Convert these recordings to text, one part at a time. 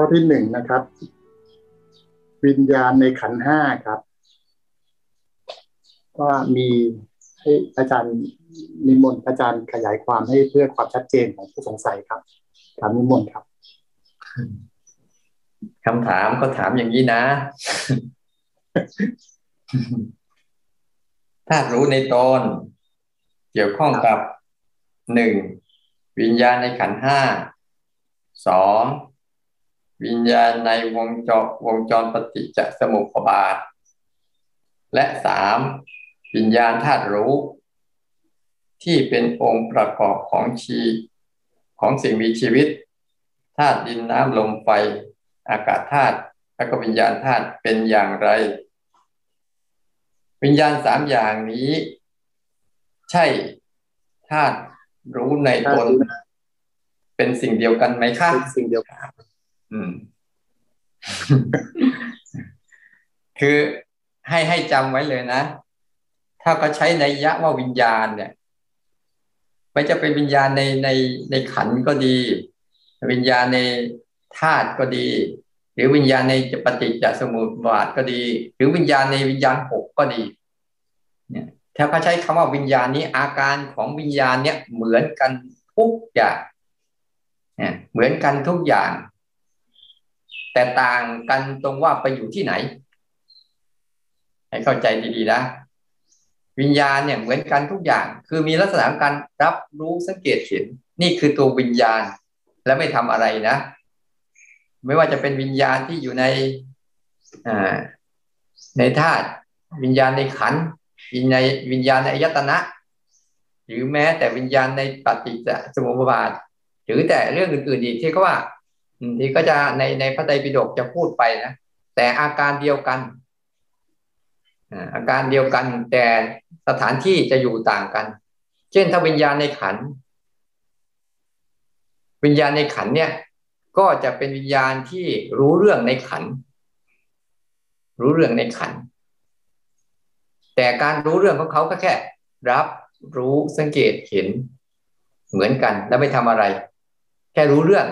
ข้อที่หนึ่งนะครับ วิญญาณในขันห้าครับว่ามีให้อาจารย์นิมนต์อาจารย์ขยายความให้เพื่อความชัดเจนของผู้สงสัยครับถามนิมนต์ครับคำถามก็ถามอย่างนี้นะ ถ้ารู้ในตนเกี่ยวข้องกับหนึ่งวิญญาณในขันห้าสอง วิญญาณในวงจรวงจรปฏิจจสมุปบาท และสามวิญญาณธาตุรู้ ที่เป็นองค์ประกอบของชีของสิ่งมีชีวิตธาตุดินน้ำลมไฟ อากาศธาตุและก็วิญญาณธาตุเป็นอย่างไร วิญญาณสามอย่างนี้ ใช่ธาตุรู้ในตน เป็นสิ่งเดียวกันไหมคะสิ่งเดียวกัน อืม คือให้ให้จำไว้เลยนะ ถ้าก็ใช้ในยะว่าวิญญาณเนี่ยไม่จะเป็นวิญญาณในในในขันก็ดี วิญญาณในธาตุก็ดี หรือวิญญาณในปฏิจจสมุปบาทก็ดี หรือวิญญาณในวิญญาณหกก็ดี เนี่ยถ้าเขาใช้คำว่าวิญญาณนี้อาการของวิญญาณเนี่ยเหมือนกันทุกอย่างเนี่ยเหมือนกันทุกอย่าง แต่ต่างกันตรงว่าไปอยู่ที่ไหน ให้เข้าใจดีๆนะวิญญาณเนี่ยเหมือนกันทุกอย่าง คือมีลักษณะการรับรู้สังเกตเห็น นี่คือตัววิญญาณและไม่ทำอะไรนะ ไม่ว่าจะเป็นวิญญาณที่อยู่ในในธาตุวิญญาณในขันวิญญาณวิญญาณในอายตนะ หรือแม้แต่วิญญาณในปฏิจจสมุปบาท หรือแต่เรื่องอื่นๆอีกที่เขาว่า ที่ก็จะในในพระไตรปิฎกจะพูดไปนะแต่อาการเดียวกันอาการเดียวกันแต่สถานที่จะอยู่ต่างกัน เช่นถ้าวิญญาณในขัน วิญญาณในขันเนี่ย ก็จะเป็นวิญญาณที่รู้เรื่องในขัน รู้เรื่องในขัน แต่การรู้เรื่องของเขาก็แค่ รับรู้สังเกตเห็นเหมือนกัน แล้วไม่ทำอะไร แค่รู้เรื่อง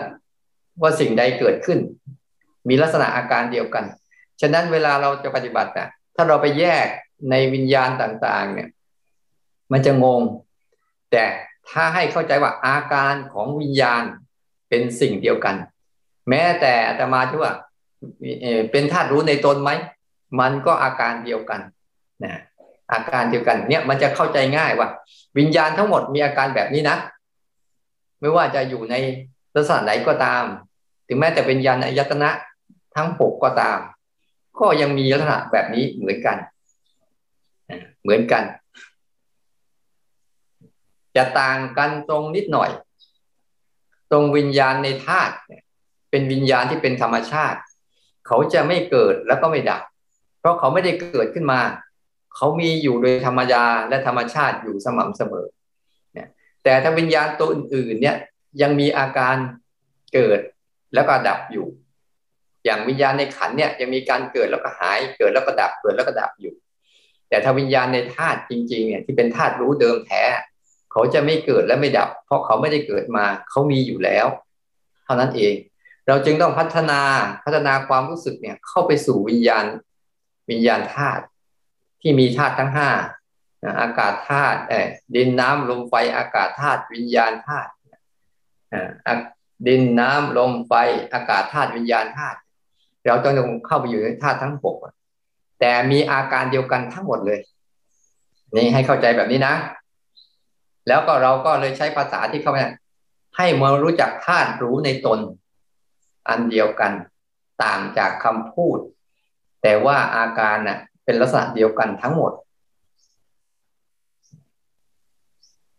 ว่าสิ่งใดเกิดขึ้น มีลักษณะอาการเดียวกัน ฉะนั้นเวลาเราจะปฏิบัตินะถ้าเราไปแยกในวิญญาณต่าง ๆ เนี่ย มันจะงง แต่ถ้าให้เข้าใจว่าอาการของวิญญาณเป็นสิ่งเดียวกัน แม้แต่อาตมาที่ว่าเป็นธาตุรู้ในตนไหมมันก็อาการเดียวกันนะอาการเดียวกันเนี่ยมันจะเข้าใจง่ายว่า วิญญาณทั้งหมดมีอาการแบบนี้นะ ไม่ว่าจะอยู่ในลักษณะไหนก็ตาม ถึงแม้แต่เป็นญาณอายตนะทั้งหกก็ตาม ก็ยังมีลักษณะแบบนี้เหมือนกัน เหมือนกัน จะต่างกันตรงนิดหน่อย ตรงวิญญาณในธาตุเป็นวิญญาณที่เป็นธรรมชาติ เขาจะไม่เกิดแล้วก็ไม่ดับ เพราะเขาไม่ได้เกิดขึ้นมา เขามีอยู่โดยธรรมดาและธรรมชาติอยู่สม่ำเสมอแต่ถ้าวิญญาณตัวอื่นๆเนี่ยยังมีอาการเกิด แล้วก็ดับอยู่ อย่างวิญญาณในขันเนี่ยยังมีการเกิดแล้วก็หายเกิดแล้วก็ดับเกิดแล้วก็ดับอยู่ แต่ถ้าวิญญาณในธาตุจริงๆเนี่ยที่เป็นธาตุรู้เดิมแท้ เขาจะไม่เกิดและไม่ดับ เพราะเขาไม่ได้เกิดมาเขามีอยู่แล้ว เท่านั้นเอง เราจึงต้องพัฒนาพัฒนาความรู้สึกเนี่ยเข้าไปสู่วิญญาณวิญญาณธาตุที่มีธาตุทั้งห้าอากาศธาตุดินน้ำลมไฟอากาศธาตุวิญญาณธาตุ ดินน้ำลมไฟอากาศธาตุวิญญาณธาตุเราต้องเข้าไปอยู่ในธาตุทั้งหกแต่มีอาการเดียวกันทั้งหมดเลย นี่ให้เข้าใจแบบนี้นะ แล้วก็เราก็เลยใช้ภาษาที่เขาให้มารู้จักธาตุรู้ในตน อันเดียวกัน ต่างจากคำพูด แต่ว่าอาการน่ะ เป็นลักษณะเดียวกันทั้งหมด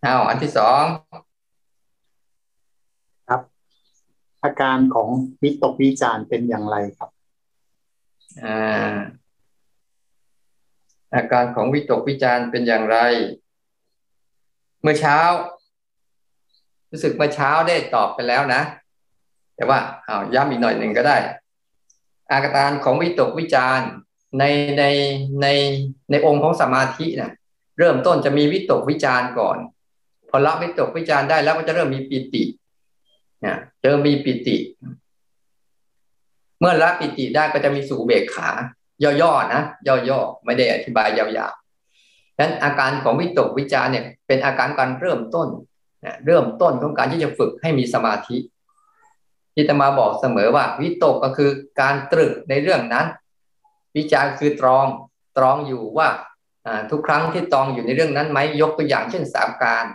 เอาอันที่สอง อาการของวิตกวิจารเป็นอย่างไรครับอ่าอาการของวิตกวิจารเป็นอย่างไร เมื่อเช้า รู้สึกเมื่อเช้าได้ตอบไปแล้วนะ แต่ว่าเอาย้ำอีกหน่อยหนึ่งก็ได้ อาการของวิตกวิจารในในในในองค์ของสมาธินะเริ่มต้นจะมีวิตกวิจารก่อน พอละวิตกวิจารได้แล้วก็จะเริ่มมีปิติ นะเจอมีปิติ เมื่อละปิติได้ก็จะมีสู่เบกขา ย่อๆนะย่อๆไม่ได้อธิบายยาวๆนั้นอาการของวิตกวิจารเนี่ย เป็นอาการการเริ่มต้นเริ่มต้นของการที่จะฝึกให้มีสมาธิที่จะมาบอกเสมอว่า วิตกก็คือการตรึกในเรื่องนั้น วิจารคือตรองตรองอยู่ว่าทุกครั้งที่ตรองอยู่ในเรื่องนั้นไหมยกตัวอย่างเช่นสามการ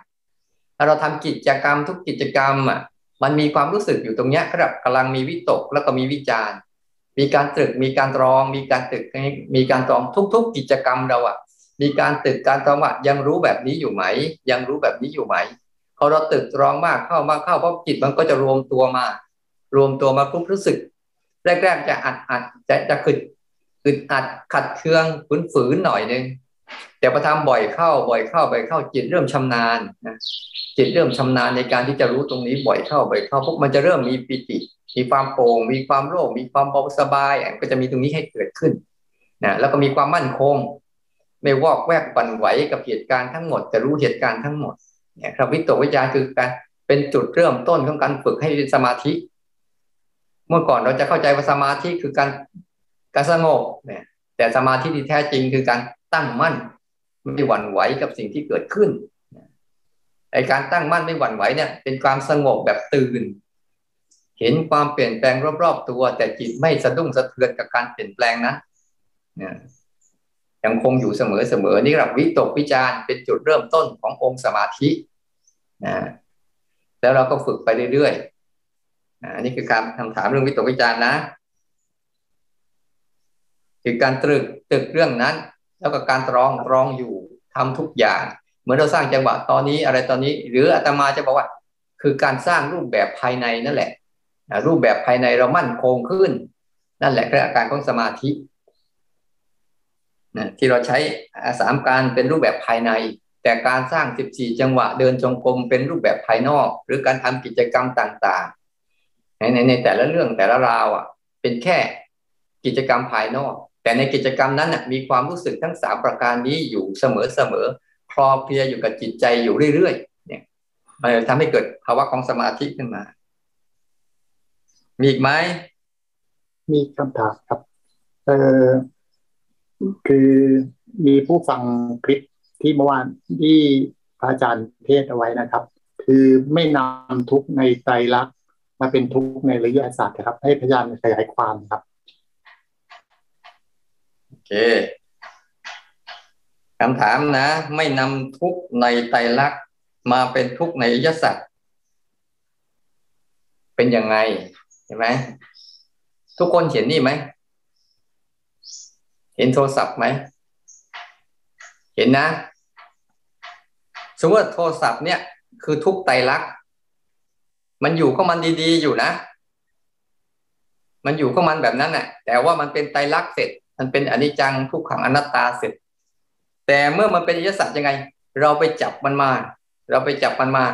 ถ้าเราทำกิจกรรมทุกกิจกรรมอะ มันมีความรู้สึกอยู่ตรงเนี้ยครับกำลังมีวิตกแล้วก็มีวิจารมีการตรึกมีการตรอง มีการตรึกมีการตรองทุก ๆ กิจกรรมเราอะมีการตึกการตรองว่ายังรู้แบบนี้อยู่ไหม ยังรู้แบบนี้อยู่ไหมพอเราตึกตรองมากเข้ามากเข้าเพราะจิตมันก็จะรวมตัวมา รวมตัวมาปุ๊บรู้สึก แรก ๆ จะอัดอัดจะจะขึ้นอึดอัดขัดเคืองฝืนฝืนหน่อยนึง แต่พอทำบ่อยเข้าบ่อยเข้าบ่อยเข้าจิตเริ่มชำนาญนะจิตเริ่มชำนาญในการที่จะรู้ตรงนี้บ่อยเข้าบ่อยเข้าพวกมันจะเริ่มมีปิติ มีความโปร่ง มีความโล่งมีความเบาสบายก็จะมีตรงนี้ให้เกิดขึ้นนะแล้วก็มีความมั่นคง ไม่วอกแวกปั่นไหวกับเหตุการณ์ทั้งหมดจะรู้เหตุการณ์ทั้งหมดเนี่ยครับวิตกวิจารคือการเป็นจุดเริ่มต้นของการฝึกให้สมาธิ เมื่อก่อนเราจะเข้าใจว่าสมาธิคือการการสงบเนี่ยแต่สมาธิที่แท้จริงคือการ ตั้งมั่น ไม่หวั่นไหวกับสิ่งที่เกิดขึ้นไอการตั้งมั่นไม่หวั่นไหวเนี่ย เป็นความสงบแบบตื่น เห็นความเปลี่ยนแปลงรอบๆตัว แต่จิตไม่สะดุ้งสะเทือนกับการเปลี่ยนแปลงนั้นยังคงอยู่เสมอๆนี่รับวิตกวิจารเป็นจุดเริ่มต้นขององค์สมาธินะแล้วเราก็ฝึกไปเรื่อยๆอันนี้คือการคำถามเรื่องวิตกวิจารนะ คือการตรึกตึกเรื่องนั้น แล้วก็การตรองตรองอยู่ทำทุกอย่าง เหมือนเราสร้างจังหวะตอนนี้อะไรตอนนี้ หรืออาตมาจะบอกว่า คือการสร้างรูปแบบภายในนั่นแหละรูปแบบภายในเรามั่นคงขึ้น นั่นแหละคืออาการของสมาธินะที่เราใช้สามการเป็นรูปแบบภายใน แต่การสร้างสิบสี่จังหวะเดินจงกรมเป็นรูปแบบภายนอก หรือการทำกิจกรรมต่างๆในในแต่ละเรื่องแต่ละราวอะ เป็นแค่กิจกรรมภายนอก แต่ในกิจกรรมนั้นนะมีความรู้สึกทั้งสามประการนี้อยู่เสมอเสมอคลอเพลียอยู่กับจิตใจอยู่เรื่อยๆเนี่ยมันทำให้เกิดภาวะของสมาธิขึ้นมา มีอีกไหมมีคำถามครับเออคือมีผู้ฟังคลิปที่เมื่อวานที่พระอาจารย์เทศเอาไว้นะครับ คือไม่นำทุกในใจรักมาเป็นทุกในระยะศาสตร์ครับ ให้พยานขยายความครับ เคคำถามนะ ไม่นำทุกในไตรลักษณ์มาเป็นทุกในยศัตร์เป็นยังไงเห็นไหมทุกคนเห็นนี่ไหมเห็นโทรศัพท์ไหมเห็นนะสมมติโทรศัพท์เนี่ย คือทุกไตรลักษณ์มันอยู่ก็มันดีๆอยู่นะ มันอยู่ก็มันแบบนั้นแหละแต่ว่ามันเป็นไตรลักษณ์เสร็จ มันเป็นอนิจจังทุกขังอนัตตาเสร็จ แต่เมื่อมันเป็นอริยสัจยังไง เราไปจับมันมา เราไปจับมันมา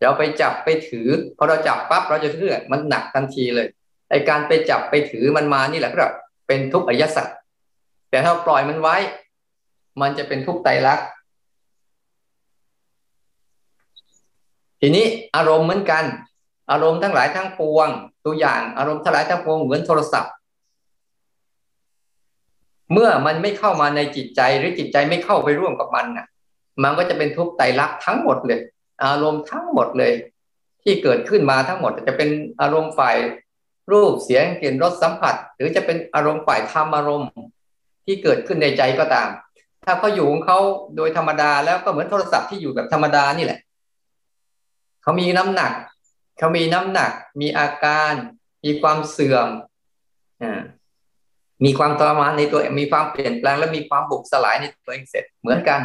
เราไปจับไปถือพอเราจับปั๊บเราจะถือมันหนักทันทีเลยไอการไปจับไปถือมันมานี่แหละก็เป็นทุกอริยสัจแต่ถ้าปล่อยมันไว้ มันจะเป็นทุกไตรลักษณ์ทีนี้อารมณ์เหมือนกัน อารมณ์ทั้งหลายทั้งปวง ตัวอย่างอารมณ์ทั้งหลายทั้งปวงเหมือนโทรศัพท์ เมื่อมันไม่เข้ามาในจิตใจหรือจิตใจไม่เข้าไปร่วมกับมันน่ะ มันก็จะเป็นทุกข์ไตรลักษณ์ทั้งหมดเลย อารมณ์ทั้งหมดเลย ที่เกิดขึ้นมาทั้งหมดจะเป็นอารมณ์ฝ่ายรูปเสียงกลิ่นรสสัมผัส หรือจะเป็นอารมณ์ฝ่ายธรรมอารมณ์ที่เกิดขึ้นในใจก็ตาม ถ้าเขาอยู่ของเขาโดยธรรมดาแล้วก็เหมือนโทรศัพท์ที่อยู่แบบธรรมดานี่แหละเขามีน้ำหนักเขามีน้ำหนัก มีอาการ มีความเสื่อมอ่า มีความทรมานในตัวมีความเปลี่ยนแปลงและมีความบุกสลายในตัวเองเสร็จเหมือนกัน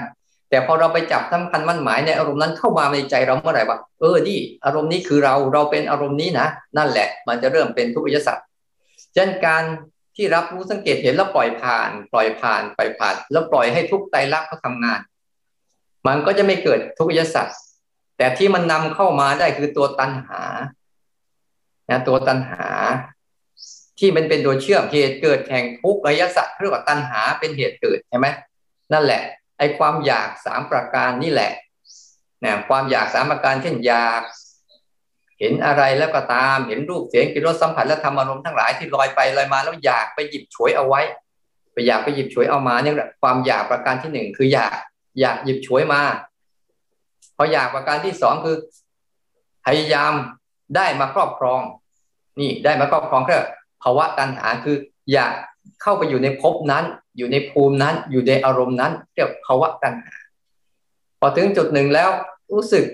แต่พอเราไปจับสำคัญมั่นหมายในอารมณ์นั้นเข้ามาในใจเราเมื่อไหร่ว่าเออนี่อารมณ์นี้คือเราเราเป็นอารมณ์นี้นะนั่นแหละ มันจะเริ่มเป็นทุกข์ยศัตร์เช่นการที่รับรู้สังเกตเห็นแล้วปล่อยผ่าน ปล่อยผ่านปล่อยผ่าน แล้วปล่อยให้ทุกไตรลักษณ์เขาทำงาน มันก็จะไม่เกิดทุกข์ยศัตร์แต่ที่มันนำเข้ามาได้คือตัวตัณหานะตัวตัณหา ที่มันเป็นตัวเชื่อมเหตุเกิดแห่งทุกข์ระยสัตว์เรียกว่าตัณหาเป็นเหตุเกิดใช่ไหมนั่นแหละ ไอ้ความอยากสามประการนี่แหละนะความอยากสามประการเช่นอยากเห็เห็นอะไรแล้วก็ตามเห็นรูปเสียงกลิ่นรสสัมผัสและธรรมอารมณ์ทั้งหลายที่ลอยไปลอยมาแล้วอยากไปหยิบฉวยเอาไว้ ไปอยากไปหยิบฉวยเอามาเนี่ยความอยากประการที่หนึ่งคืออยากอยากหยิบฉวยมาพออยากประการที่สองคือ พยายามได้มาครอบครอง นี่ได้มาครอบครองก็ ภาวะตัณหาคืออยากเข้าไปอยู่ในภพนั้น อยู่ในภูมินั้น อยู่ในอารมณ์นั้น เรียกภาวะตัณหา พอถึงจุดหนึ่งแล้วรู้สึก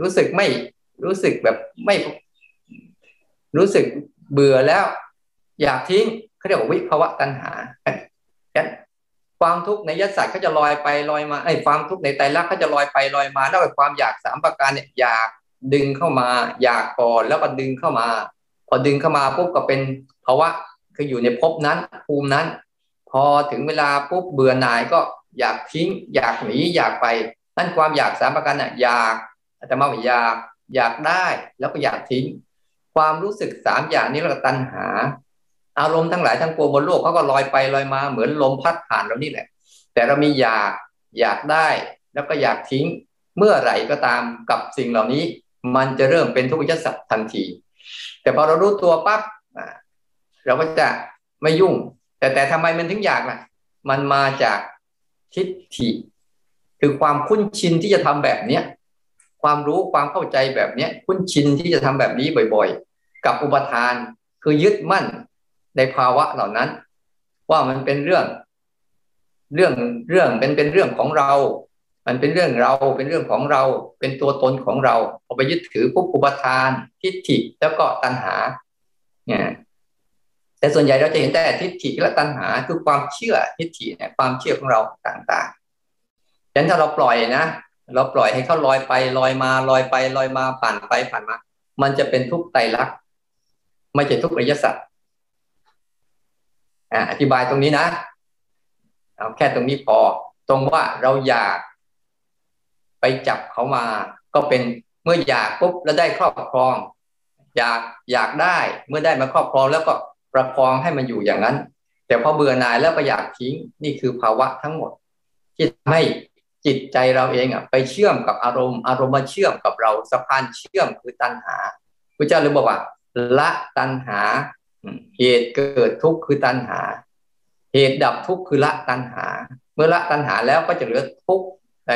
รู้สึกไม่รู้สึกแบบไม่รู้สึกเบื่อแล้ว อยากทิ้งเขาเรียกว่าวิภาวะตัณหาความทุกข์ในยศัตร์เขาจะลอยไปลอยมาไอ้ความทุกข์ในไตรลักษณ์เขาจะลอยไปลอยมาแล้วความอยากสามประการเนี่ยอยากดึงเข้ามา อยากก่อนแล้วก็ดึงเข้ามา พอดึงเข้ามาปุ๊บก็เป็นภาวะคืออยู่ในภพนั้น ภูมินั้น พอถึงเวลาปุ๊บเบื่อหน่ายก็อยากทิ้ง อยากหนีอยากไปนั่นความอยากสามประการน่ะอยากแต่มาอยากอยากได้แล้วก็อยากทิ้ง ความรู้สึกสามอย่างนี้เราตัณหา อารมณ์ทั้งหลายทั้งปวงบนโลกเขาก็ลอยไปลอยมาเหมือนลมพัดผ่านเรานี่แหละ แต่เรามีอยากอยากได้แล้วก็อยากทิ้ง เมื่อไหร่ก็ตามกับสิ่งเหล่านี้ มันจะเริ่มเป็นทุกข์ยศัตว์ทันที แต่พอเรารู้ตัวปั๊บเราก็จะไม่ยุ่ง แต่แต่ทำไมมันถึงอยากล่ะ มันมาจากทิฏฐิคือความคุ้นชินที่จะทำแบบเนี้ยความรู้ความเข้าใจแบบเนี้ยคุ้นชินที่จะทำแบบนี้บ่อยๆ กับอุปทานคือยึดมั่นในภาวะเหล่านั้น ว่ามันเป็นเรื่อง เรื่องเรื่องเป็นเป็นเรื่องของเรา มันเป็นเรื่องเราเป็นเรื่องของเราเป็นตัวตนของเราพอาไปยึดถือปุ๊บอุปทาน ทิฏฐิแล้วก็ตัณหาเนี่ยแต่ส่วนใหญ่เราจะเห็นแต่ทิฏฐิและตัณหาคือความเชื่อทิฏฐิเนี่ยความเชื่อของเราต่างๆฉะนั้นถ้าเราปล่อยนะเราปล่อยให้เขาลอยไปลอยมาลอยไปลอยมาผ่านไปผ่านมา มันจะเป็นทุกไตรลักษณ์ไม่ใช่ทุกอริยสัจอธิบายตรงนี้นะเอาแค่ตรงนี้พอ ตรงว่าเราอยาก ไปจับเขามา ก็เป็นเมื่ออยากปุ๊บแล้วได้ครอบครอง อยากอยากได้เมื่อได้มาครอบครองแล้วก็ประคองให้มันอยู่อย่างนั้น แต่พอเบื่อหน่ายแล้วก็อยากทิ้งนี่คือภาวะทั้งหมด ที่ทำให้จิตใจเราเองอะไปเชื่อมกับอารมณ์ อารมณ์มาเชื่อมกับเราสะพานเชื่อมคือตัณหาพระเจ้าเลยบอกว่า ละตัณหา เหตุเกิดทุกข์คือตัณหา เหตุดับทุกข์คือละตัณหา เมื่อละตัณหาแล้วก็จะเหลือทุกข์ ใน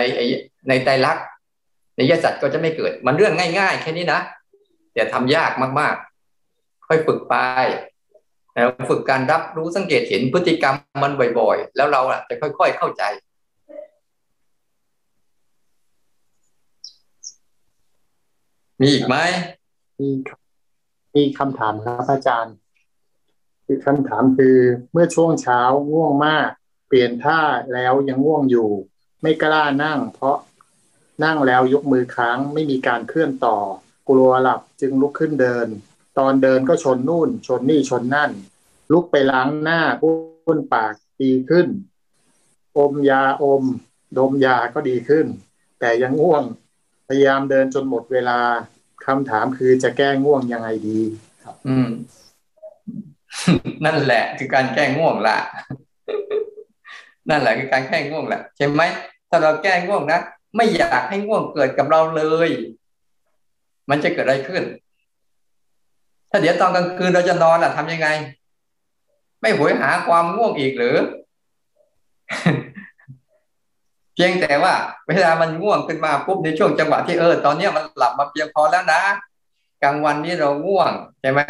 ในใจรักในยสัตว์ก็จะไม่เกิด มันเรื่องง่าย ๆ แค่นี้นะแต่ทำยากมากๆ ค่อยฝึกไปแล้วฝึกการรับรู้สังเกตเห็นพฤติกรรมมันบ่อยๆ แล้วเราจะค่อย ๆเข้าใจ มีอีกไหมมีมีคำถามครับอาจารย์ คือคำถามคือเมื่อช่วงเช้าง่วงมาก เปลี่ยนท่าแล้วยังง่วงอยู่ ไม่กล้านั่ง เพราะนั่งแล้วยกมือค้างไม่มีการเคลื่อนต่อ กลัวหลับจึงลุกขึ้นเดิน ตอนเดินก็ชนนู่น ชนนี่ชนนั่น ลุกไปล้างหน้าพ้นปากดีขึ้น อมยาอม ดมยาก็ดีขึ้น แต่ยังง่วง พยายามเดินจนหมดเวลาคำถามคือจะแก้ง่วงยังไงดี ครับ อืม นั่นแหละคือการแก้ง่วงละนั่นแหละคือการแก้ง่วงแหละใช่ไหม ถ้าเราแก้ง่วงนะ ไม่อยากให้ง่วงเกิดกับเราเลย มันจะเกิดอะไรขึ้น ถ้าเดี๋ยวตอนกลางคืนเราจะนอนล่ะทำยังไง ไม่หวยหาความง่วงอีกหรือ เพียงแต่ว่า เวลามันง่วงขึ้นมาปุ๊บในช่วงจังหวะที่เออตอนนี้มันหลับมาเพียงพอแล้วนะกลางวันนี้เราง่วงใช่ไหม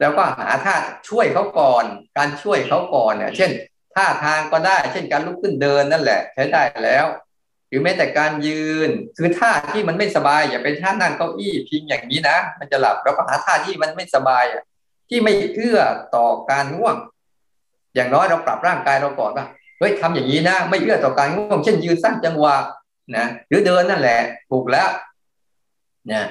แล้วก็หาท่าช่วยเขาก่อน การช่วยเขาก่อนเนี่ย เช่น ท่าทางก็ได้ เช่นการลุกขึ้นเดินนั่นแหละ ใช้ได้แล้ว หรือแม้แต่การยืน คือท่าที่มันไม่สบาย อย่าเป็นท่านั่งเก้าอี้พิงอย่างนี้นะ มันจะหลับแล้วก็หาท่าที่มันไม่สบายอะที่ไม่เอื้อต่อการง่วง อย่างน้อยเราปรับร่างกายเราก่อนว่าเฮ้ยทำอย่างนี้นะ ไม่เอื้อต่อการง่วง เช่นยืนสร้างจังหวะนะหรือเดินนั่นแหละถูกแล้วนะ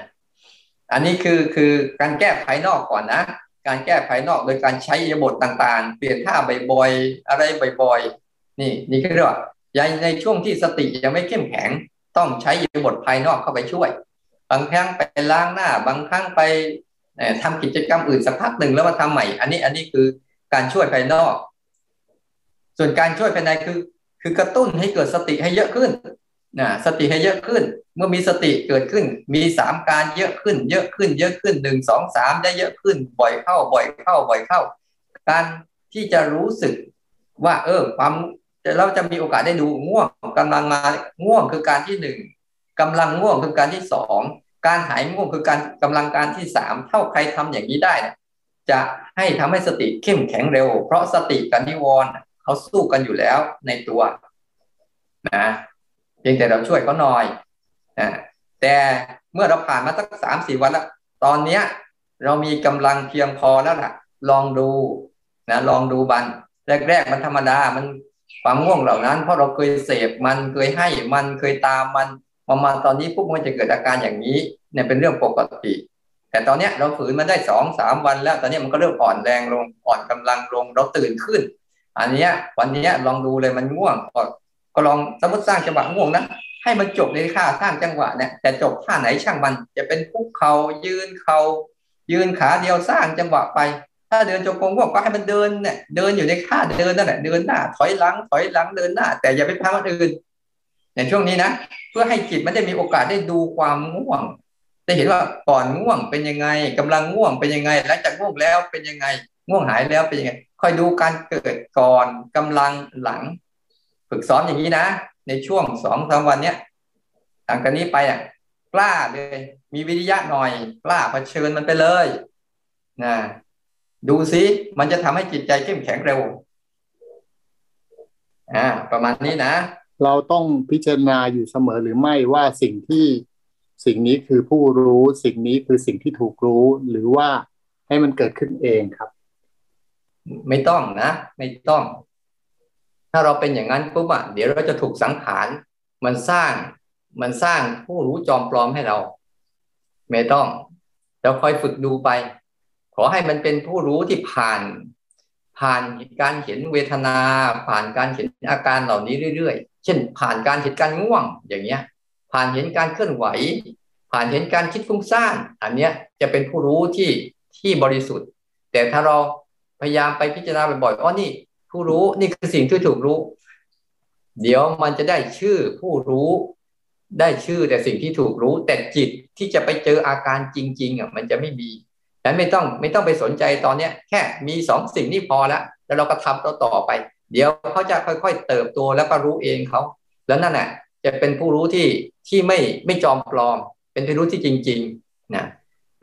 อันนี้คือคือการแก้ภายนอกก่อนนะ การแก้ภายนอกโดยการใช้ยบทต่างๆ เปลี่ยนท่าบ่อยๆอะไรบ่อยๆนี่นี่คือเรียกว่าในช่วงที่สติยังไม่เข้มแข็ง ต้องใช้ยบทภายนอกเข้าไปช่วย บางครั้งไปล้างหน้า บางครั้งไปทำกิจกรรมอื่นสักพักหนึ่งแล้วมาทำใหม่ อันนี้อันนี้คือการช่วยภายนอก ส่วนการช่วยภายในคือ คือกระตุ้นให้เกิดสติให้เยอะขึ้น นะสติให้เยอะขึ้น เมื่อมีสติเกิดขึ้น มีสามการเยอะขึ้น เยอะขึ้น เยอะขึ้นหนึ่งสองสามได้เยอะขึ้น บ่อยเข้า บ่อยเข้า บ่อยเข้า การที่จะรู้สึกว่า เออ ความเราจะมีโอกาสได้ดูง่วงกำลังมาง่วงคือการที่หนึ่งกำลังง่วงคือการที่สองการหายง่วงคือการกำลังการที่สามเท่าใครทำอย่างนี้ได้นี่ยจะให้ทำให้สติเข้มแข็งเร็ว เพราะสติกับนิวรณ์เขาสู้กันอยู่แล้วในตัวนะ พียงแต่เราช่วยเขาหน่อยนะแต่เมื่อเราผ่านมาสักสามสี่วันแล้วตอนเนี้ย เรามีกำลังเพียงพอแล้วล่ะ ลองดูนะลองดูบันแรก ๆ มันธรรมดามันความง่วงเหล่านั้น เพราะเราเคยเสพมันเคยให้มันเคยตามมันประมาตอนนี้ปุ๊บมันจะเกิดอาการอย่างนี้เนี่ยเป็นเรื่องปกติ แต่ตอนนี้เราฝืนมาได้สองสามวันแล้ว ตอนนี้มันก็เริ่มอ่อนแรงลงอ่อนกำลังลงเราตื่นขึ้น อันนี้วันนี้ลองดูเลยมันง่วง ก็ลองสมมติสร้างจังหวะง่วงนะให้มันจบในค่าสร้างจังหวะเนี่ยแต่จบท่าไหนช่างมัน จะเป็นคุกเขายืนเขายืนขาเดียวสร้างจังหวะไป ถ้าเดินจงกรมง่วงก็ให้มันเดินเนี่ยเดินอยู่ในค่าเดินนั่นแหละเดินหน้า ถอยหลังถอยหลังเดินหน้า แต่อย่าไปทำอันอื่นในช่วงนี้นะเพื่อให้จิตมันได้มีโอกาสได้ดูความง่วงได้เห็นว่าก่อนง่วงเป็นยังไงกำลังง่วงเป็นยังไงหลังจากง่วงแล้วเป็นยังไง ง่วงหายแล้วเป็นยังไงคอยดูการเกิดก่อนกำลังหลัง ฝึกซ้อมอย่างนี้นะ ในช่วงสองสามวันเนี้ยหลังจากนี้ไปอะกล้าเลย มีวิริยะหน่อย กล้าเผชิญมันไปเลยนะดูซิมันจะทำให้จิตใจเข้มแข็งเร็วอ่าประมาณนี้นะ เราต้องพิจารณาอยู่เสมอหรือไม่ว่าสิ่งที่สิ่งนี้คือผู้รู้สิ่งนี้คือสิ่งที่ถูกรู้หรือว่าให้มันเกิดขึ้นเองครับ ไม่ต้องนะ ไม่ต้อง ถ้าเราเป็นอย่างนั้นปุ๊บอะเดี๋ยวเราจะถูกสังขารมันสร้าง มันสร้างผู้รู้จอมปลอมให้เรา ไม่ต้องเราคอยฝึกดูไป ขอให้มันเป็นผู้รู้ที่ผ่าน ผ่านการเห็นเวทนา ผ่านการเห็นอาการเหล่านี้เรื่อยๆ เช่น ผ่านการเห็นการง่วงอย่างเงี้ย ผ่านเห็นการเคลื่อนไหว ผ่านเห็นการคิดฟุ้งซ่าน อันเนี้ยจะเป็นผู้รู้ที่ที่บริสุทธิ์ แต่ถ้าเราพยายามไปพิจารณาบ่อยๆอ๋อนี่ ผู้รู้นี่คือสิ่งที่ถูกรู้ เดี๋ยวมันจะได้ชื่อผู้รู้ได้ชื่อแต่สิ่งที่ถูกรู้ แต่จิตที่จะไปเจออาการจริง ๆอะมันจะไม่มีฉะนั้นไม่ต้องไม่ต้องไปสนใจตอนเนี้ย แค่มีสองสิ่งนี้พอล้วแล้วเราก็ทำต่อต่อไป เดี๋ยวเขาจะค่อย ๆ เติบโตแล้วก็รู้เองเขาแล้วนั่นแหละจะเป็นผู้รู้ที่ที่ไม่ไม่จอมปลอม เป็นผู้รู้ที่จริง ๆนะ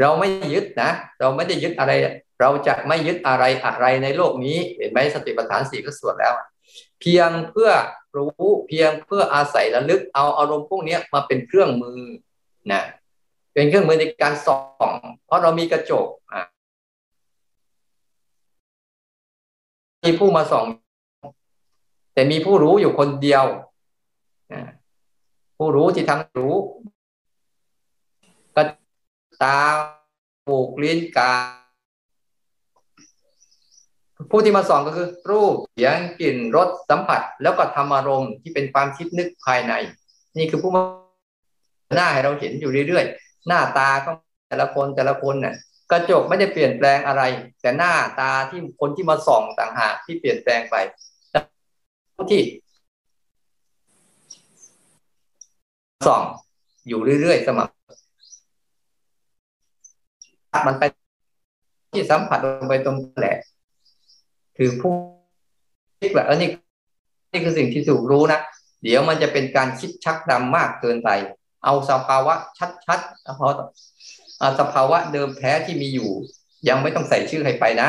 เราไม่ยึดนะ เราไม่ได้ยึดอะไร เราจะไม่ยึดอะไรอะไรในโลกนี้เห็นไหมสติปัฏฐานสี่ก็สวดแล้ว เพียงเพื่อรู้เพียงเพื่ออาศัยระลึกเอาอารมณ์พวกนี้มาเป็นเครื่องมือนะเป็นเครื่องมือในการส่อง เพราะเรามีกระจกมีผู้มาส่อง แต่มีผู้รู้อยู่คนเดียวผู้รู้ที่ทำรู้ก็ตาหูกลิ้นกา ผู้ที่มาส่องก็คือ รูปเสียงกลิ่นรสสัมผัส แล้วก็ทำอารมณ์ที่เป็นความคิดนึกภายใน นี่คือผู้มาหน้าให้เราเห็นอยู่เรื่อยๆ หน้าตาของแต่ละคนแต่ละคนเนี่ยกระจกไม่ได้เปลี่ยนแปลงอะไร แต่หน้าตาที่คนที่มาส่องต่างหากที่เปลี่ยนแปลงไปที่ส่องอยู่เรื่อยๆสม่ำมันไปที่สัมผัสลงไปตรงแหละ คือผู้คิดแบบอันนี้นี่คือสิ่งที่ถูกรู้นะเดี๋ยวมันจะเป็นการคิดชักดำมากเกินไป เอาสภาวะชัดๆเพาะสภาวะเดิมแท้ที่มีอยู่ ยังไม่ต้องใส่ชื่อให้ไปนะ